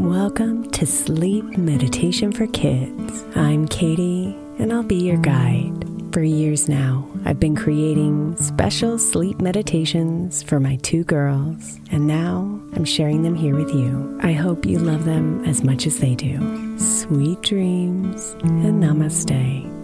Welcome to Sleep Meditation for Kids. I'm Katie, and I'll be your guide. For years now, I've been creating special sleep meditations for my two girls, and now I'm sharing them here with you. I hope you love them as much as they do. Sweet dreams and namaste.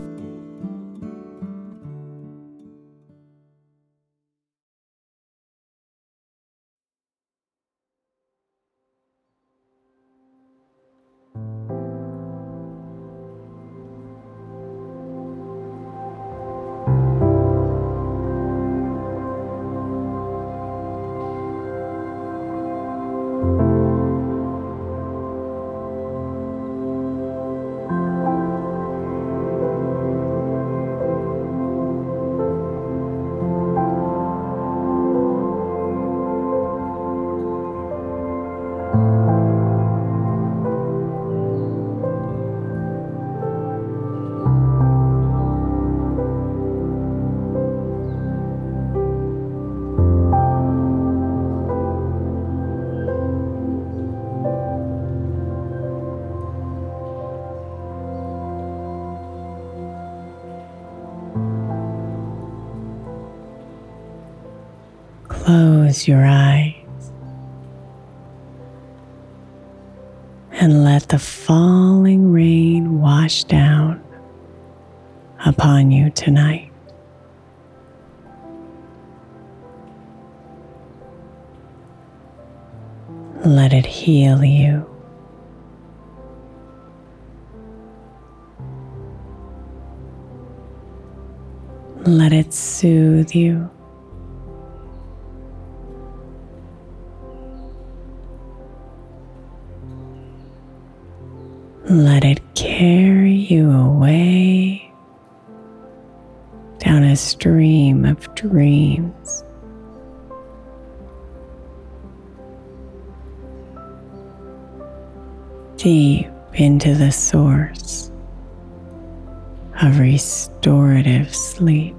Close your eyes and let the falling rain wash down upon you tonight. Let it heal you. Let it soothe you. Let it carry you away down a stream of dreams. Deep into the source of restorative sleep.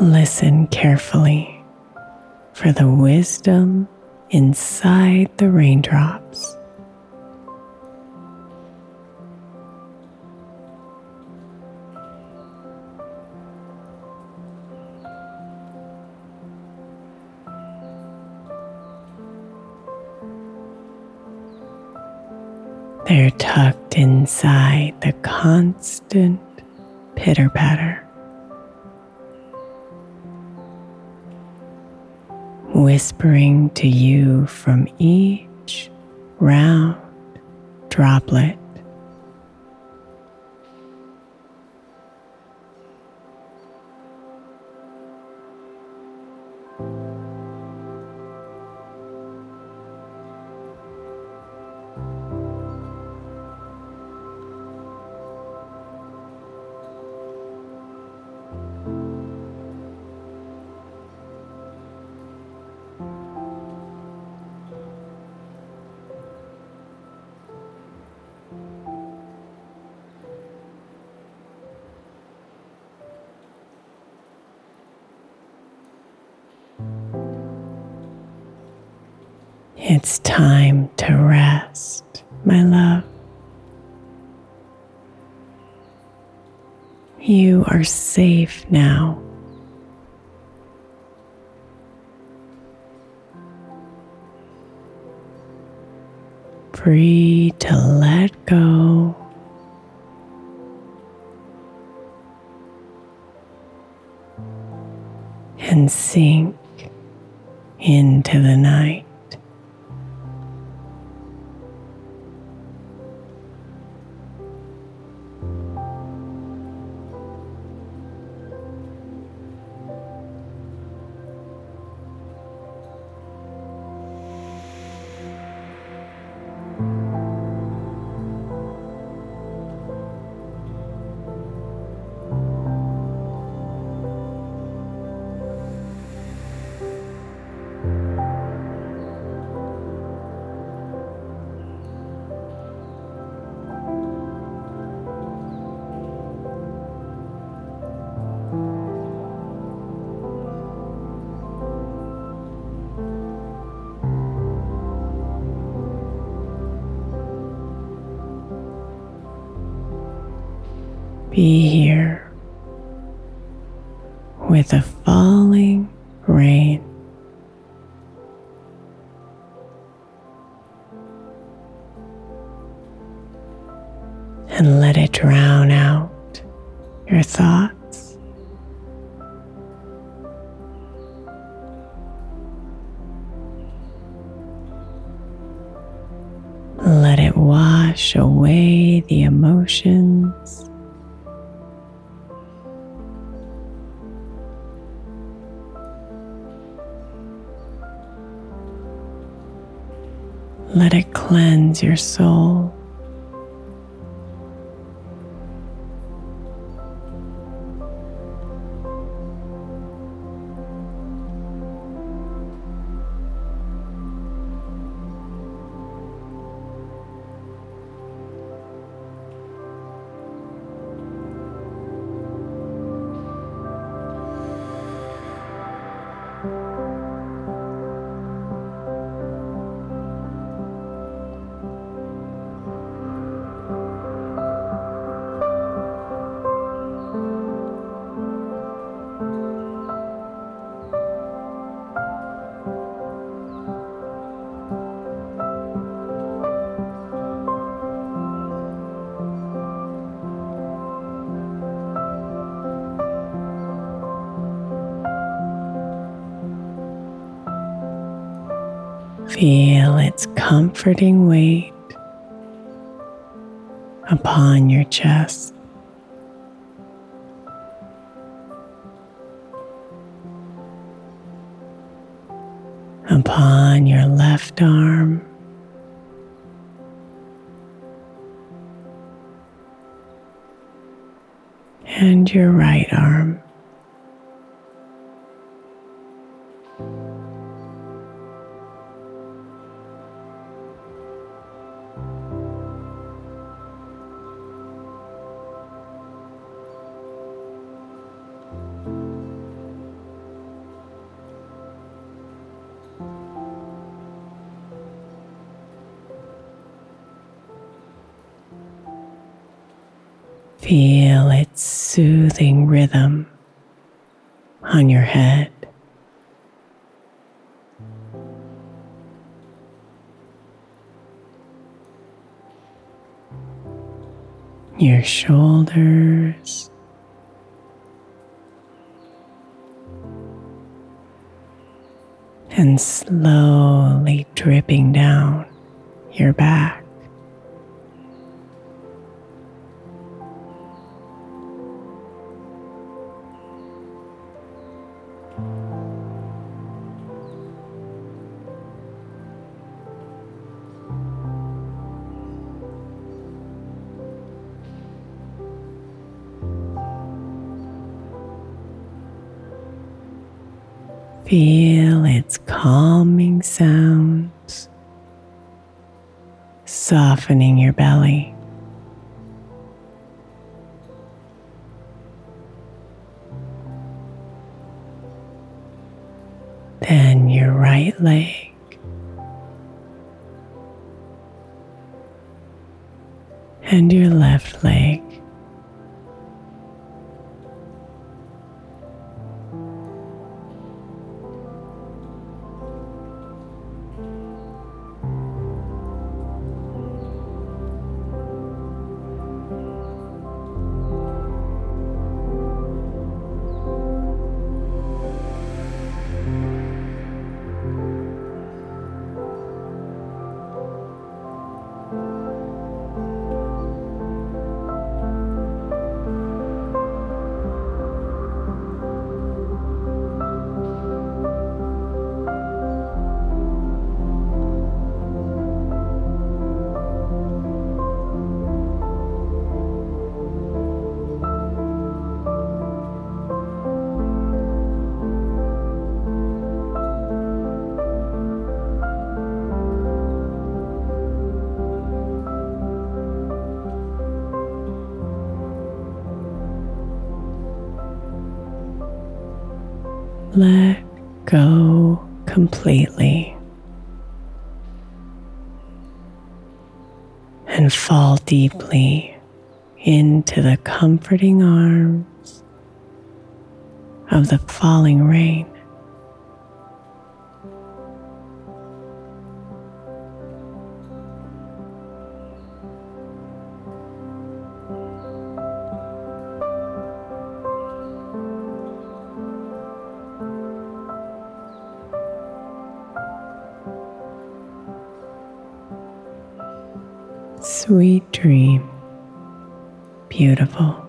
Listen carefully for the wisdom inside the raindrops. They're tucked inside the constant pitter patter. Whispering to you from each round droplet. Free to let go. and sink into the night. With the falling rain. Cleanse comforting weight upon your chest. Upon your left arm. And your right arm. Your shoulders. And slowly dripping down your back. Then your right leg. And your left leg. Go completely and fall deeply into the comforting arms of the falling rain. Beautiful.